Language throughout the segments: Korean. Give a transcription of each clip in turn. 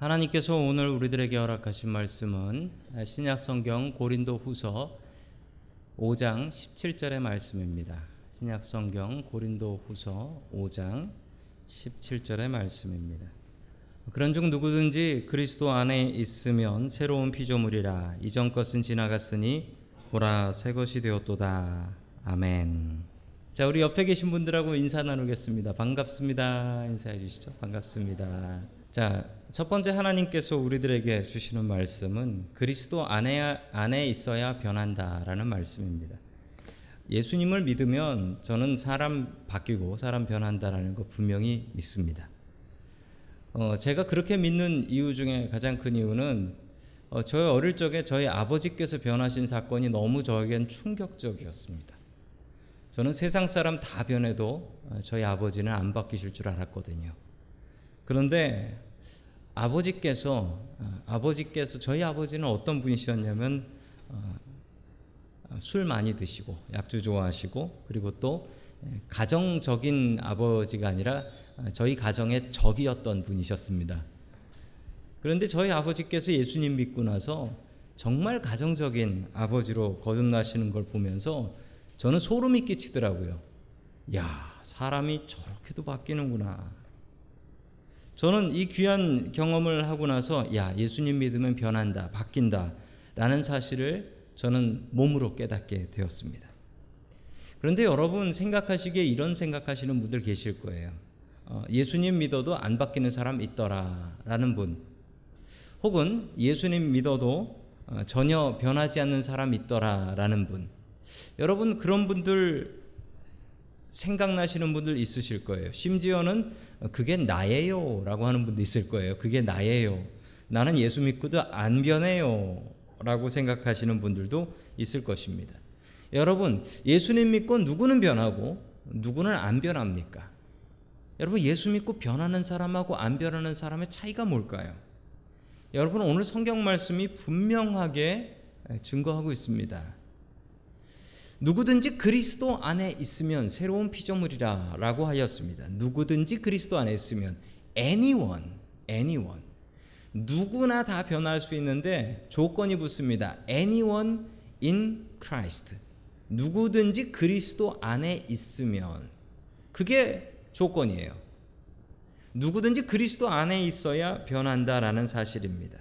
하나님께서 오늘 우리들에게 허락하신 말씀은 신약 성경 고린도 후서 5장 17절의 말씀입니다. 신약 성경 고린도 후서 5장 17절의 말씀입니다. 그런 중 누구든지 그리스도 안에 있으면 새로운 피조물이라 이전 것은 지나갔으니 보라 새 것이 되었도다. 아멘. 자, 우리 옆에 계신 분들하고 인사 나누겠습니다. 반갑습니다. 인사해 주시죠. 반갑습니다. 자, 첫 번째 하나님께서 우리들에게 주시는 말씀은 그리스도 안에 안에 있어야 변한다라는 말씀입니다. 예수님을 믿으면 저는 사람 바뀌고 사람 변한다라는 거 분명히 믿습니다. 어, 제가 그렇게 믿는 이유 중에 가장 큰 이유는 어, 저희 어릴 적에 저희 아버지께서 변하신 사건이 너무 저에겐 충격적이었습니다. 저는 세상 사람 다 변해도 어, 저희 아버지는 안 바뀌실 줄 알았거든요. 그런데 아버지께서 어, 아버지께서 저희 아버지는 어떤 분이셨냐면 술 많이 드시고 약주 좋아하시고 그리고 또 예, 가정적인 아버지가 아니라 저희 가정의 적이었던 분이셨습니다. 그런데 저희 아버지께서 예수님 믿고 나서 정말 가정적인 아버지로 거듭나시는 걸 보면서 저는 소름이 끼치더라고요. 야, 사람이 저렇게도 바뀌는구나. 저는 이 귀한 경험을 하고 나서 야, 예수님 믿으면 변한다, 바뀐다. 라는 사실을 저는 몸으로 깨닫게 되었습니다. 그런데 여러분 생각하시기에 이런 생각하시는 분들 계실 거예요. 어, 예수님 믿어도 안 바뀌는 사람 있더라라는 분. 혹은 예수님 믿어도 어, 전혀 변하지 않는 사람 있더라라는 분. 여러분 그런 분들 생각나시는 분들 있으실 거예요. 심지어는 그게 나예요 라고 하는 분도 있을 거예요. 그게 나예요. 나는 예수 믿고도 안 변해요 라고 생각하시는 분들도 있을 것입니다. 여러분 예수님 믿고 누구는 변하고 누구는 안 변합니까? 여러분 예수 믿고 변하는 사람하고 안 변하는 사람의 차이가 뭘까요? 여러분 오늘 성경 말씀이 분명하게 증거하고 있습니다. 누구든지 그리스도 안에 있으면 새로운 피조물이라라고 하였습니다. 누구든지 그리스도 안에 있으면 anyone, anyone 누구나 다 변할 수 있는데 조건이 붙습니다. anyone in Christ. 누구든지 그리스도 안에 있으면 그게 조건이에요. 누구든지 그리스도 안에 있어야 변한다라는 사실입니다.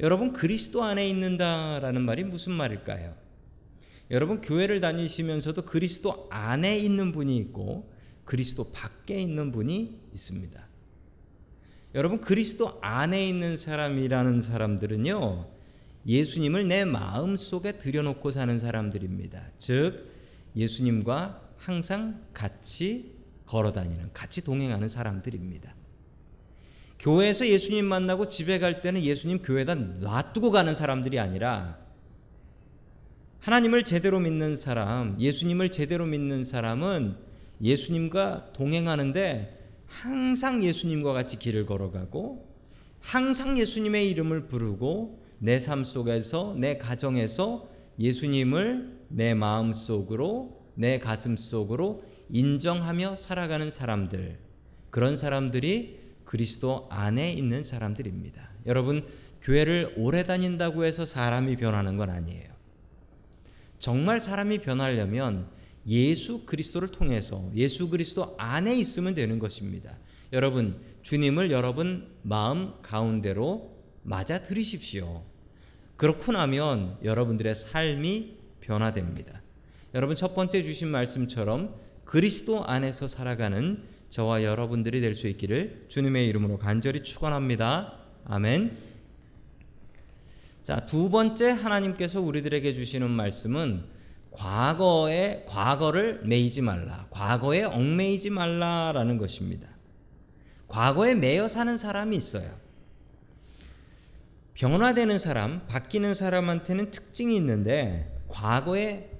여러분 그리스도 안에 있는다라는 말이 무슨 말일까요? 여러분 교회를 다니시면서도 그리스도 안에 있는 분이 있고 그리스도 밖에 있는 분이 있습니다. 여러분 그리스도 안에 있는 사람이라는 사람들은요. 예수님을 내 마음 속에 들여놓고 사는 사람들입니다. 즉 예수님과 항상 같이 걸어 다니는 같이 동행하는 사람들입니다. 교회에서 예수님 만나고 집에 갈 때는 예수님 교회에다 놔두고 가는 사람들이 아니라 하나님을 제대로 믿는 사람, 예수님을 제대로 믿는 사람은 예수님과 동행하는데 항상 예수님과 같이 길을 걸어가고 항상 예수님의 이름을 부르고 내 삶 속에서 내 가정에서 예수님을 내 마음 속으로 내 가슴 속으로 인정하며 살아가는 사람들 그런 사람들이 그리스도 안에 있는 사람들입니다. 여러분 교회를 오래 다닌다고 해서 사람이 변하는 건 아니에요. 정말 사람이 변하려면 예수 그리스도를 통해서 예수 그리스도 안에 있으면 되는 것입니다. 여러분, 주님을 여러분 마음 가운데로 맞아 들이십시오. 그렇고 나면 여러분들의 삶이 변화됩니다. 여러분 첫 번째 주신 말씀처럼 그리스도 안에서 살아가는 저와 여러분들이 될 수 있기를 주님의 이름으로 간절히 축원합니다. 아멘. 자, 두 번째 하나님께서 우리들에게 주시는 말씀은 과거에 과거를 매이지 말라. 과거에 얽매이지 말라라는 것입니다. 과거에 매여 사는 사람이 있어요. 변화되는 사람, 바뀌는 사람한테는 특징이 있는데 과거에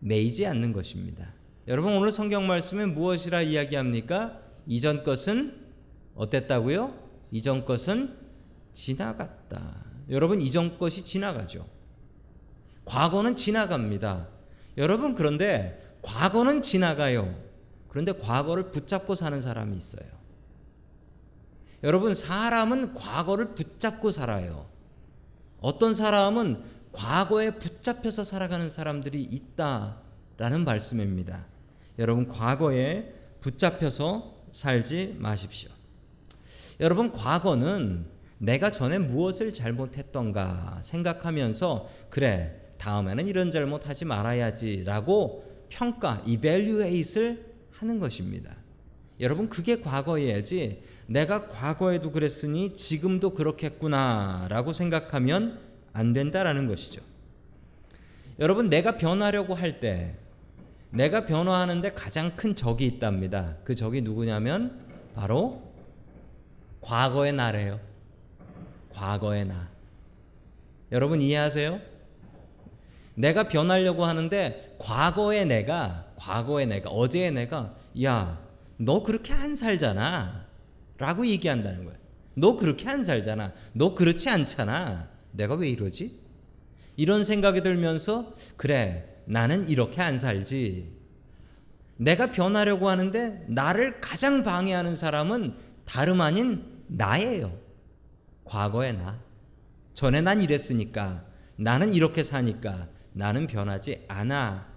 매이지 않는 것입니다. 여러분 오늘 성경 말씀에 무엇이라 이야기합니까? 이전 것은 어땠다고요? 이전 것은 지나갔다. 여러분 이전 것이 지나가죠. 과거는 지나갑니다. 여러분 그런데 과거는 지나가요. 그런데 과거를 붙잡고 사는 사람이 있어요. 여러분 사람은 과거를 붙잡고 살아요. 어떤 사람은 과거에 붙잡혀서 살아가는 사람들이 있다라는 말씀입니다. 여러분 과거에 붙잡혀서 살지 마십시오. 여러분 과거는 내가 전에 무엇을 잘못했던가 생각하면서 그래 다음에는 이런 잘못하지 말아야지라고 평가 이벨류에이트를 하는 것입니다. 여러분 그게 과거여야지 내가 과거에도 그랬으니 지금도 그렇겠구나라고 생각하면 안 된다라는 것이죠. 여러분 내가 변하려고 할 때 내가 변화하는데 가장 큰 적이 있답니다. 그 적이 누구냐면 바로 과거의 나래요. 과거의 나. 여러분 이해하세요? 내가 변하려고 하는데 과거의 내가 과거의 내가 어제의 내가 야, 너 그렇게 안 살잖아. 라고 얘기한다는 거예요. 너 그렇게 안 살잖아. 너 그렇지 않잖아. 내가 왜 이러지? 이런 생각이 들면서 그래 나는 이렇게 안 살지. 내가 변하려고 하는데 나를 가장 방해하는 사람은 다름 아닌 나예요. 과거의 나. 전에 난 이랬으니까 나는 이렇게 사니까 나는 변하지 않아.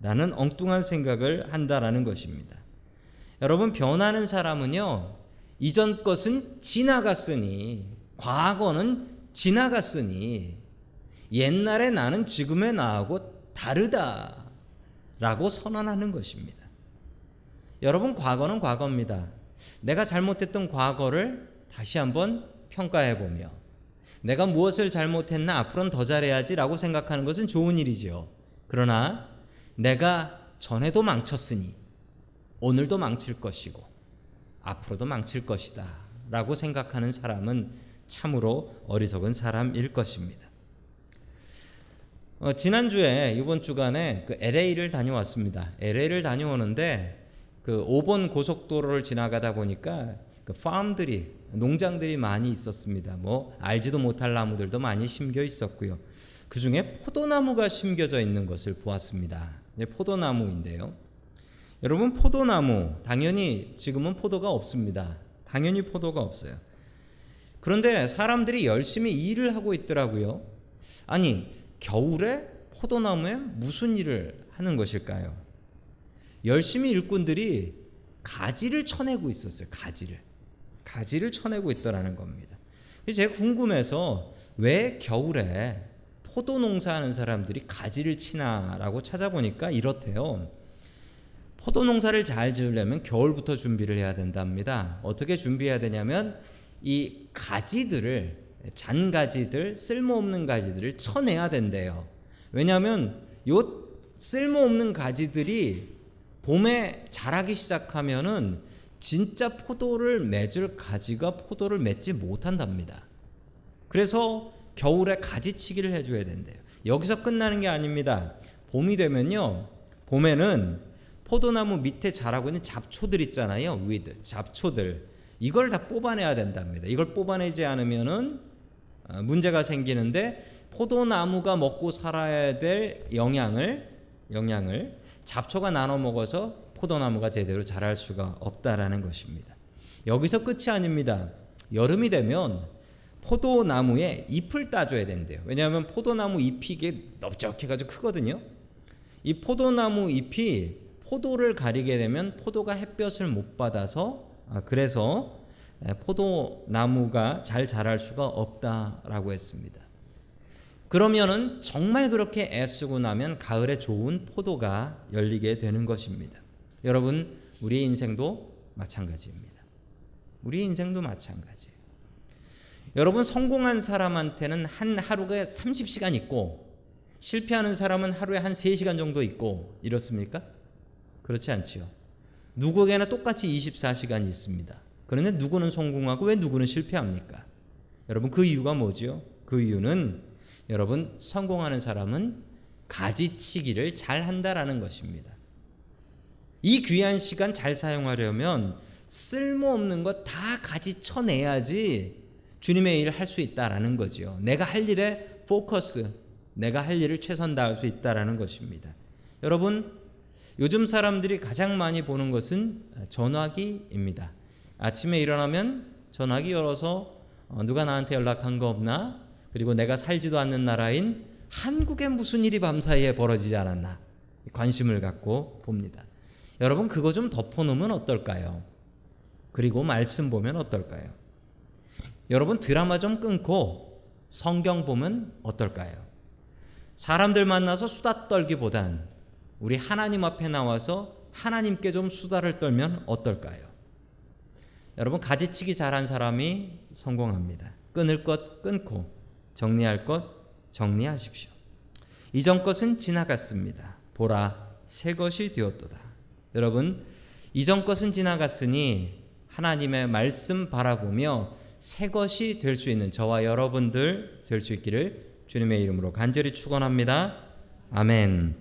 라는 엉뚱한 생각을 한다라는 것입니다. 여러분 변하는 사람은요. 이전 것은 지나갔으니 과거는 지나갔으니 옛날의 나는 지금의 나하고 다르다 라고 선언하는 것입니다. 여러분 과거는 과거입니다. 내가 잘못했던 과거를 다시 한번 평가해 보며 내가 무엇을 잘못했나 앞으로는 더 잘해야지라고 생각하는 것은 좋은 일이지요. 그러나 내가 전에도 망쳤으니 오늘도 망칠 것이고 앞으로도 망칠 것이다. 라고 생각하는 사람은 참으로 어리석은 사람일 것입니다. 어, 지난주에 이번 주간에 그 LA를 다녀왔습니다. LA를 다녀오는데 그 5번 고속도로를 지나가다 보니까 그 팜들이 농장들이 많이 있었습니다. 뭐 알지도 못할 나무들도 많이 심겨 있었고요. 그 중에 포도나무가 심겨져 있는 것을 보았습니다. 포도나무인데요. 여러분 포도나무 당연히 지금은 포도가 없습니다. 당연히 포도가 없어요. 그런데 사람들이 열심히 일을 하고 있더라고요. 아니 겨울에 포도나무에 무슨 일을 하는 것일까요? 열심히 일꾼들이 가지를 쳐내고 있었어요. 가지를 가지를 쳐내고 있더라는 겁니다. 제가 궁금해서 왜 겨울에 포도 농사하는 사람들이 가지를 치나라고 찾아보니까 이렇대요. 포도 농사를 잘 지으려면 겨울부터 준비를 해야 된답니다. 어떻게 준비해야 되냐면 이 가지들을 잔가지들 쓸모없는 가지들을 쳐내야 된대요. 왜냐하면 요 쓸모없는 가지들이 봄에 자라기 시작하면은 진짜 포도를 맺을 가지가 포도를 맺지 못한답니다. 그래서 겨울에 가지치기를 해줘야 된대요. 여기서 끝나는 게 아닙니다. 봄이 되면요, 봄에는 포도나무 밑에 자라고 있는 잡초들 있잖아요. weed 잡초들 이걸 다 뽑아내야 된답니다. 이걸 뽑아내지 않으면은 어, 문제가 생기는데 포도나무가 먹고 살아야 될 영양을 영양을 잡초가 나눠 먹어서 포도나무가 제대로 자랄 수가 없다라는 것입니다. 여기서 끝이 아닙니다. 여름이 되면 포도나무에 잎을 따줘야 된대요. 왜냐하면 포도나무 잎이 이게 넓적해가지고 크거든요. 이 포도나무 잎이 포도를 가리게 되면 포도가 햇볕을 못 받아서 아, 그래서 포도나무가 잘 자랄 수가 없다라고 했습니다. 그러면은 정말 그렇게 애쓰고 나면 가을에 좋은 포도가 열리게 되는 것입니다. 여러분, 우리의 인생도 마찬가지입니다. 우리 인생도 마찬가지예요. 여러분, 성공한 사람한테는 한 하루가 30시간 있고 실패하는 사람은 하루에 한 3시간 정도 있고 이렇습니까? 그렇지 않지요. 누구에게나 똑같이 24시간이 있습니다. 그런데 누구는 성공하고 왜 누구는 실패합니까? 여러분 그 이유가 뭐지요? 그 이유는 여러분 성공하는 사람은 가지치기를 잘 한다라는 것입니다. 이 귀한 시간 잘 사용하려면 쓸모없는 것 다 가지 쳐내야지 주님의 일을 할 수 있다라는 거지요. 내가 할 일에 포커스, 내가 할 일을 최선 다할 수 있다라는 것입니다. 여러분 요즘 사람들이 가장 많이 보는 것은 전화기입니다. 아침에 일어나면 전화기 열어서 어, 누가 나한테 연락한 거 없나? 그리고 내가 살지도 않는 나라인 한국에 무슨 일이 밤사이에 벌어지지 않았나? 관심을 갖고 봅니다. 여러분 그거 좀 덮어놓으면 어떨까요? 그리고 말씀 보면 어떨까요? 여러분 드라마 좀 끊고 성경 보면 어떨까요? 사람들 만나서 수다 떨기보단 우리 하나님 앞에 나와서 하나님께 좀 수다를 떨면 어떨까요? 여러분 가지치기 잘한 사람이 성공합니다. 끊을 것 끊고 정리할 것 정리하십시오. 이전 것은 지나갔습니다. 보라 새 것이 되었도다. 여러분 이전 것은 지나갔으니 하나님의 말씀 바라보며 새 것이 될 수 있는 저와 여러분들 될 수 있기를 주님의 이름으로 간절히 축원합니다. 아멘.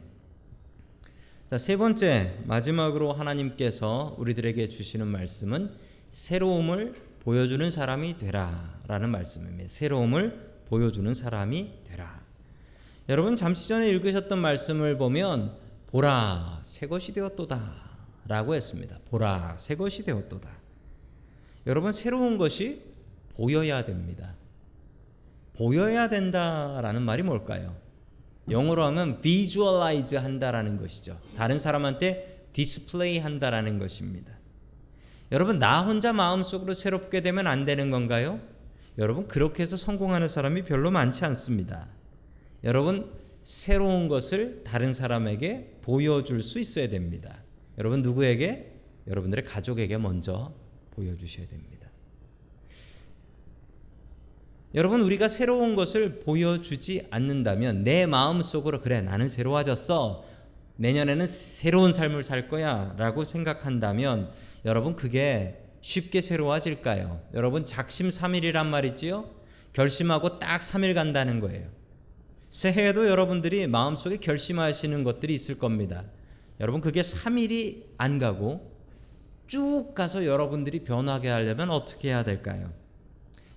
자, 세 번째 마지막으로 하나님께서 우리들에게 주시는 말씀은 새로움을 보여주는 사람이 되라라는 말씀입니다. 새로움을 보여주는 사람이 되라. 여러분 잠시 전에 읽으셨던 말씀을 보면 보라 새 것이 되었도다 라고 했습니다. 보라 새 것이 되었도다. 여러분 새로운 것이 보여야 됩니다. 보여야 된다라는 말이 뭘까요? 영어로 하면 visualize 한다라는 것이죠. 다른 사람한테 디스플레이 한다라는 것입니다. 여러분 나 혼자 마음속으로 새롭게 되면 안 되는 건가요? 여러분 그렇게 해서 성공하는 사람이 별로 많지 않습니다. 여러분 새로운 것을 다른 사람에게 보여줄 수 있어야 됩니다. 여러분 누구에게? 여러분들의 가족에게 먼저 보여주셔야 됩니다. 여러분 우리가 새로운 것을 보여주지 않는다면 내 마음 속으로 그래 나는 새로워졌어 내년에는 새로운 삶을 살 거야라고 생각한다면 여러분 그게 쉽게 새로워질까요? 여러분 작심 3일이란 말이지요. 결심하고 딱 3일 간다는 거예요. 새해에도 여러분들이 마음속에 결심하시는 것들이 있을 겁니다. 여러분 그게 3일이 안 가고 쭉 가서 여러분들이 변하게 하려면 어떻게 해야 될까요?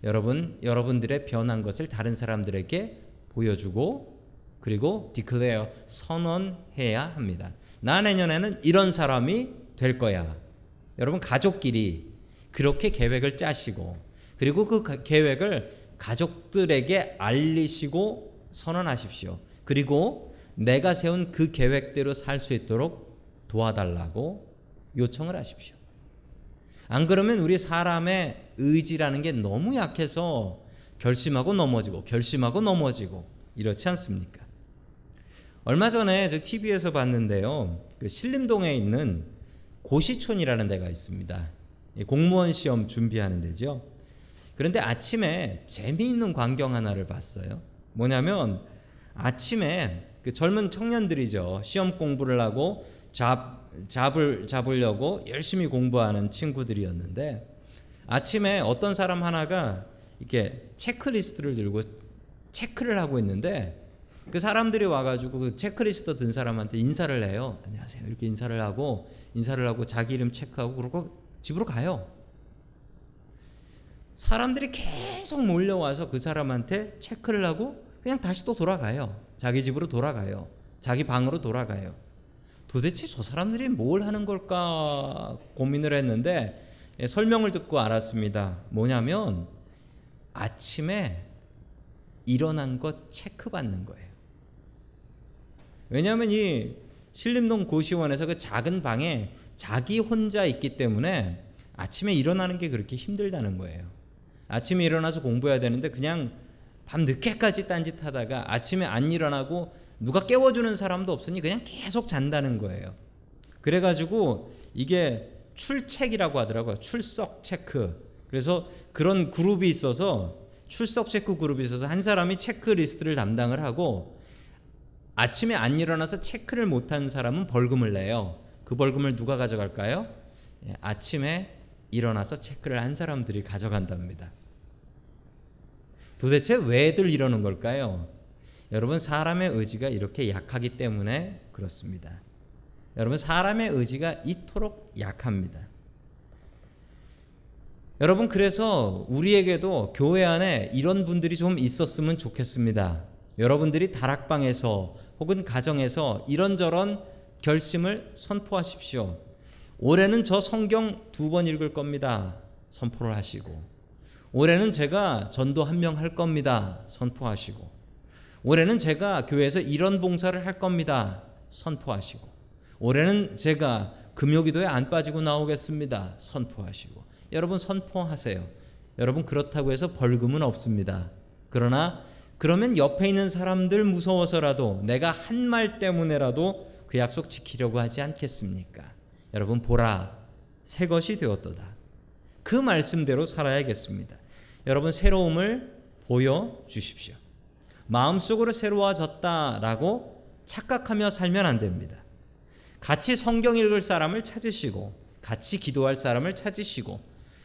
여러분 여러분들의 변한 것을 다른 사람들에게 보여주고 그리고 디클레어 선언해야 합니다. 나 내년에는 이런 사람이 될 거야. 여러분 가족끼리 그렇게 계획을 짜시고 그리고 그 계획을 가족들에게 알리시고 선언하십시오. 그리고 내가 세운 그 계획대로 살 수 있도록 도와달라고 요청을 하십시오. 안 그러면 우리 사람의 의지라는 게 너무 약해서 결심하고 넘어지고 결심하고 넘어지고 이렇지 않습니까? 얼마 전에 저 TV에서 봤는데요. 그 신림동에 있는 고시촌이라는 데가 있습니다. 공무원 시험 준비하는 데죠. 그런데 아침에 재미있는 광경 하나를 봤어요. 뭐냐면 아침에 그 젊은 청년들이죠. 시험 공부를 하고 잡 잡을 잡으려고 열심히 공부하는 친구들이었는데 아침에 어떤 사람 하나가 이렇게 체크리스트를 들고 체크를 하고 있는데 그 사람들이 와가지고 그 체크리스트 든 사람한테 인사를 해요. 안녕하세요. 이렇게 인사를 하고 인사를 하고 자기 이름 체크하고 그러고 집으로 가요. 사람들이 계속 몰려와서 그 사람한테 체크를 하고 그냥 다시 또 돌아가요. 자기 집으로 돌아가요. 자기 방으로 돌아가요. 도대체 저 사람들이 뭘 하는 걸까 고민을 했는데 예, 설명을 듣고 알았습니다. 뭐냐면 아침에 일어난 것 체크 받는 거예요. 왜냐하면 이 신림동 고시원에서 그 작은 방에 자기 혼자 있기 때문에 아침에 일어나는 게 그렇게 힘들다는 거예요. 아침에 일어나서 공부해야 되는데 그냥 밤 늦게까지 딴짓하다가 아침에 안 일어나고 누가 깨워주는 사람도 없으니 그냥 계속 잔다는 거예요. 그래가지고 이게 출첵이라고 하더라고요. 출석 체크. 그래서 그런 그룹이 있어서 출석 체크 그룹이 있어서 한 사람이 체크리스트를 담당을 하고 아침에 안 일어나서 체크를 못한 사람은 벌금을 내요. 그 벌금을 누가 가져갈까요? 예, 아침에 일어나서 체크를 한 사람들이 가져간답니다. 도대체 왜들 이러는 걸까요? 여러분 사람의 의지가 이렇게 약하기 때문에 그렇습니다. 여러분 사람의 의지가 이토록 약합니다. 여러분 그래서 우리에게도 교회 안에 이런 분들이 좀 있었으면 좋겠습니다. 여러분들이 다락방에서 혹은 가정에서 이런저런 결심을 선포하십시오. 올해는 저 성경 두 번 읽을 겁니다. 선포를 하시고 올해는 제가 전도 한 명 할 겁니다. 선포하시고 올해는 제가 교회에서 이런 봉사를 할 겁니다. 선포하시고 올해는 제가 금요기도에 안 빠지고 나오겠습니다. 선포하시고 여러분 선포하세요. 여러분 그렇다고 해서 벌금은 없습니다. 그러나 그러면 옆에 있는 사람들 무서워서라도 내가 한 말 때문에라도 그 약속 지키려고 하지 않겠습니까? 여러분 보라 새 것이 되었도다. 그 말씀대로 살아야겠습니다. 여러분 새로움을 보여 주십시오. 마음속으로 새로워졌다라고 착각하며 살면 안 됩니다. 같이 성경 읽을 사람을 찾으시고 같이 기도할 사람을 찾으시고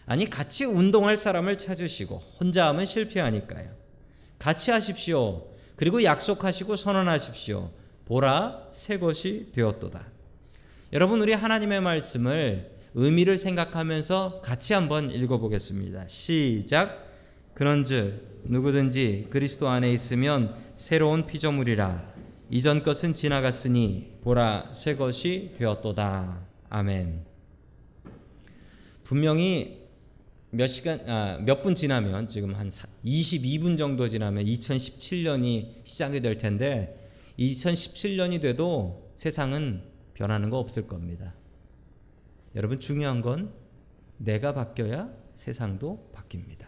아니 같이 운동할 사람을 찾으시고 혼자 하면 실패하니까요. 같이 하십시오. 그리고 약속하시고 선언하십시오. 보라 새 것이 되었도다. 여러분 우리 하나님의 말씀을 의미를 생각하면서 같이 한번 읽어보겠습니다. 시작. 그런즉 누구든지 그리스도 안에 있으면 새로운 피조물이라 이전 것은 지나갔으니 보라 새 것이 되었도다. 아멘. 분명히 몇 시간 아, 몇 분 지나면 지금 한 22분 정도 지나면 2017년이 시작이 될 텐데 2017년이 돼도 세상은 변하는 거 없을 겁니다. 여러분 중요한 건 내가 바뀌어야 세상도 바뀝니다.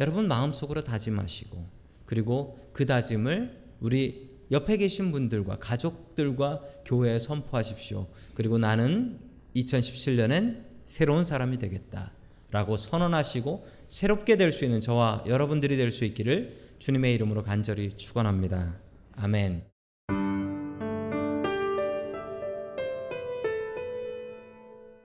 여러분 마음속으로 다짐하시고 그리고 그 다짐을 우리 옆에 계신 분들과 가족들과 교회에 선포하십시오. 그리고 나는 2017년엔 새로운 사람이 되겠다. 라고 선언하시고 새롭게 될 수 있는 저와 여러분들이 될 수 있기를 주님의 이름으로 간절히 축원합니다. 아멘.